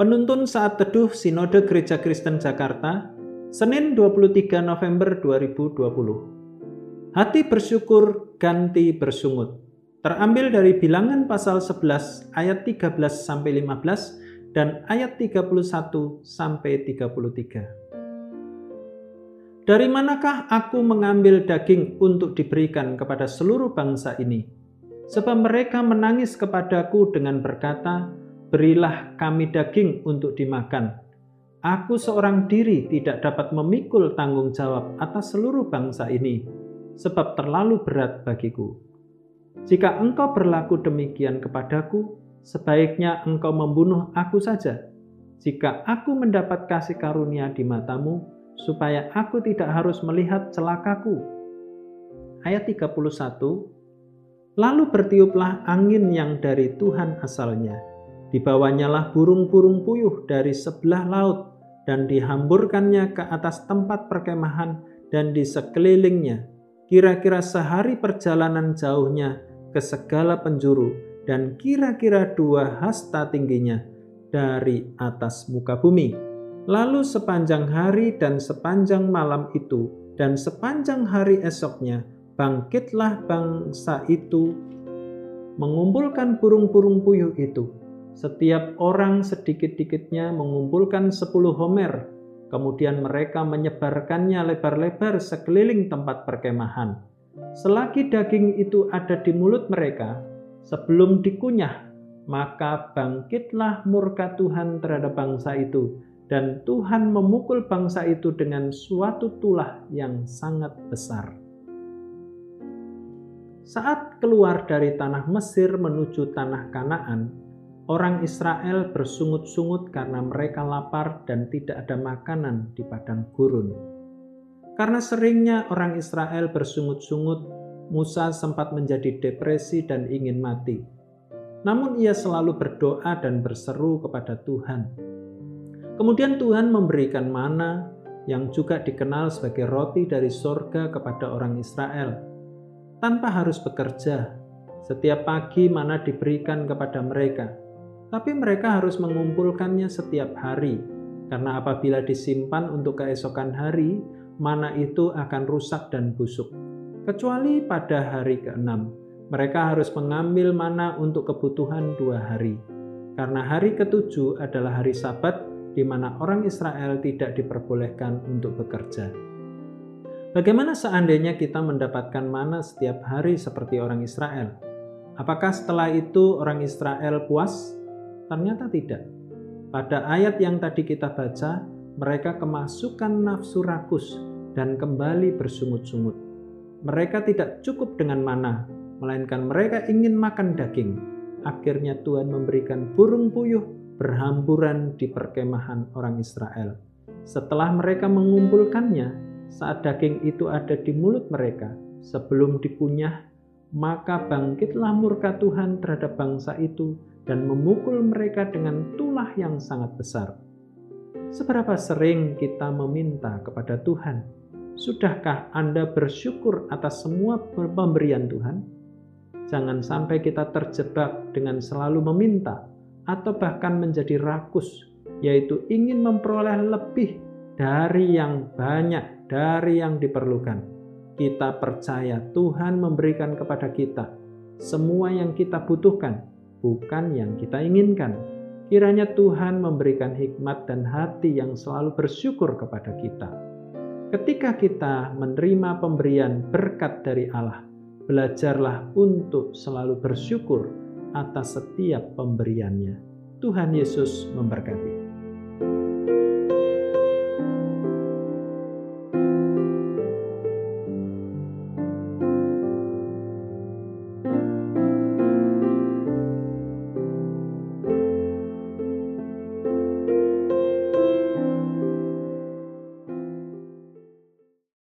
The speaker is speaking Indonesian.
Penuntun saat teduh Sinode Gereja Kristen Jakarta, Senin 23 November 2020. Hati bersyukur ganti bersungut. Terambil dari Bilangan pasal 11 ayat 13 sampai 15 dan ayat 31 sampai 33. Dari manakah aku mengambil daging untuk diberikan kepada seluruh bangsa ini? Sebab mereka menangis kepadaku dengan berkata, berilah kami daging untuk dimakan. Aku seorang diri tidak dapat memikul tanggung jawab atas seluruh bangsa ini, sebab terlalu berat bagiku. Jika engkau berlaku demikian kepadaku, sebaiknya engkau membunuh aku saja. Jika aku mendapat kasih karunia di matamu, supaya aku tidak harus melihat celakaku. Ayat 31 Lalu bertiuplah angin yang dari Tuhan asalnya, Dibawanyalah burung-burung puyuh dari sebelah laut dan dihamburkannya ke atas tempat perkemahan dan di sekelilingnya. Kira-kira sehari perjalanan jauhnya ke segala penjuru dan kira-kira dua hasta tingginya dari atas muka bumi. Lalu sepanjang hari dan sepanjang malam itu dan sepanjang hari esoknya bangkitlah bangsa itu mengumpulkan burung-burung puyuh itu setiap orang sedikit-dikitnya mengumpulkan sepuluh homer, kemudian mereka menyebarkannya lebar-lebar sekeliling tempat perkemahan. Selagi daging itu ada di mulut mereka, sebelum dikunyah, maka bangkitlah murka Tuhan terhadap bangsa itu, dan Tuhan memukul bangsa itu dengan suatu tulah yang sangat besar. Saat keluar dari tanah Mesir menuju tanah Kanaan, Orang Israel bersungut-sungut karena mereka lapar dan tidak ada makanan di padang gurun. Karena seringnya orang Israel bersungut-sungut, Musa sempat menjadi depresi dan ingin mati. Namun ia selalu berdoa dan berseru kepada Tuhan. Kemudian Tuhan memberikan mana yang juga dikenal sebagai roti dari sorga kepada orang Israel. Tanpa harus bekerja, setiap pagi mana diberikan kepada mereka tapi mereka harus mengumpulkannya setiap hari, karena apabila disimpan untuk keesokan hari, mana itu akan rusak dan busuk. Kecuali pada hari keenam, mereka harus mengambil mana untuk kebutuhan dua hari. Karena hari ketujuh adalah hari sabat di mana orang Israel tidak diperbolehkan untuk bekerja. Bagaimana seandainya kita mendapatkan mana setiap hari seperti orang Israel? Apakah setelah itu orang Israel puas Ternyata tidak. Pada ayat yang tadi kita baca, mereka kemasukan nafsu rakus dan kembali bersungut-sungut. Mereka tidak cukup dengan mana, melainkan mereka ingin makan daging. Akhirnya Tuhan memberikan burung puyuh berhamburan di perkemahan orang Israel. Setelah mereka mengumpulkannya, saat daging itu ada di mulut mereka, sebelum dikunyah, maka bangkitlah murka Tuhan terhadap bangsa itu dan memukul mereka dengan tulah yang sangat besar. Seberapa sering kita meminta kepada Tuhan? Sudahkah Anda bersyukur atas semua pemberian Tuhan? Jangan sampai kita terjebak dengan selalu meminta atau bahkan menjadi rakus, yaitu ingin memperoleh lebih dari yang banyak, dari yang diperlukan. Kita percaya Tuhan memberikan kepada kita semua yang kita butuhkan bukan yang kita inginkan. Kiranya Tuhan memberikan hikmat dan hati yang selalu bersyukur kepada kita. Ketika kita menerima pemberian berkat dari Allah, belajarlah untuk selalu bersyukur atas setiap pemberiannya. Tuhan Yesus memberkati.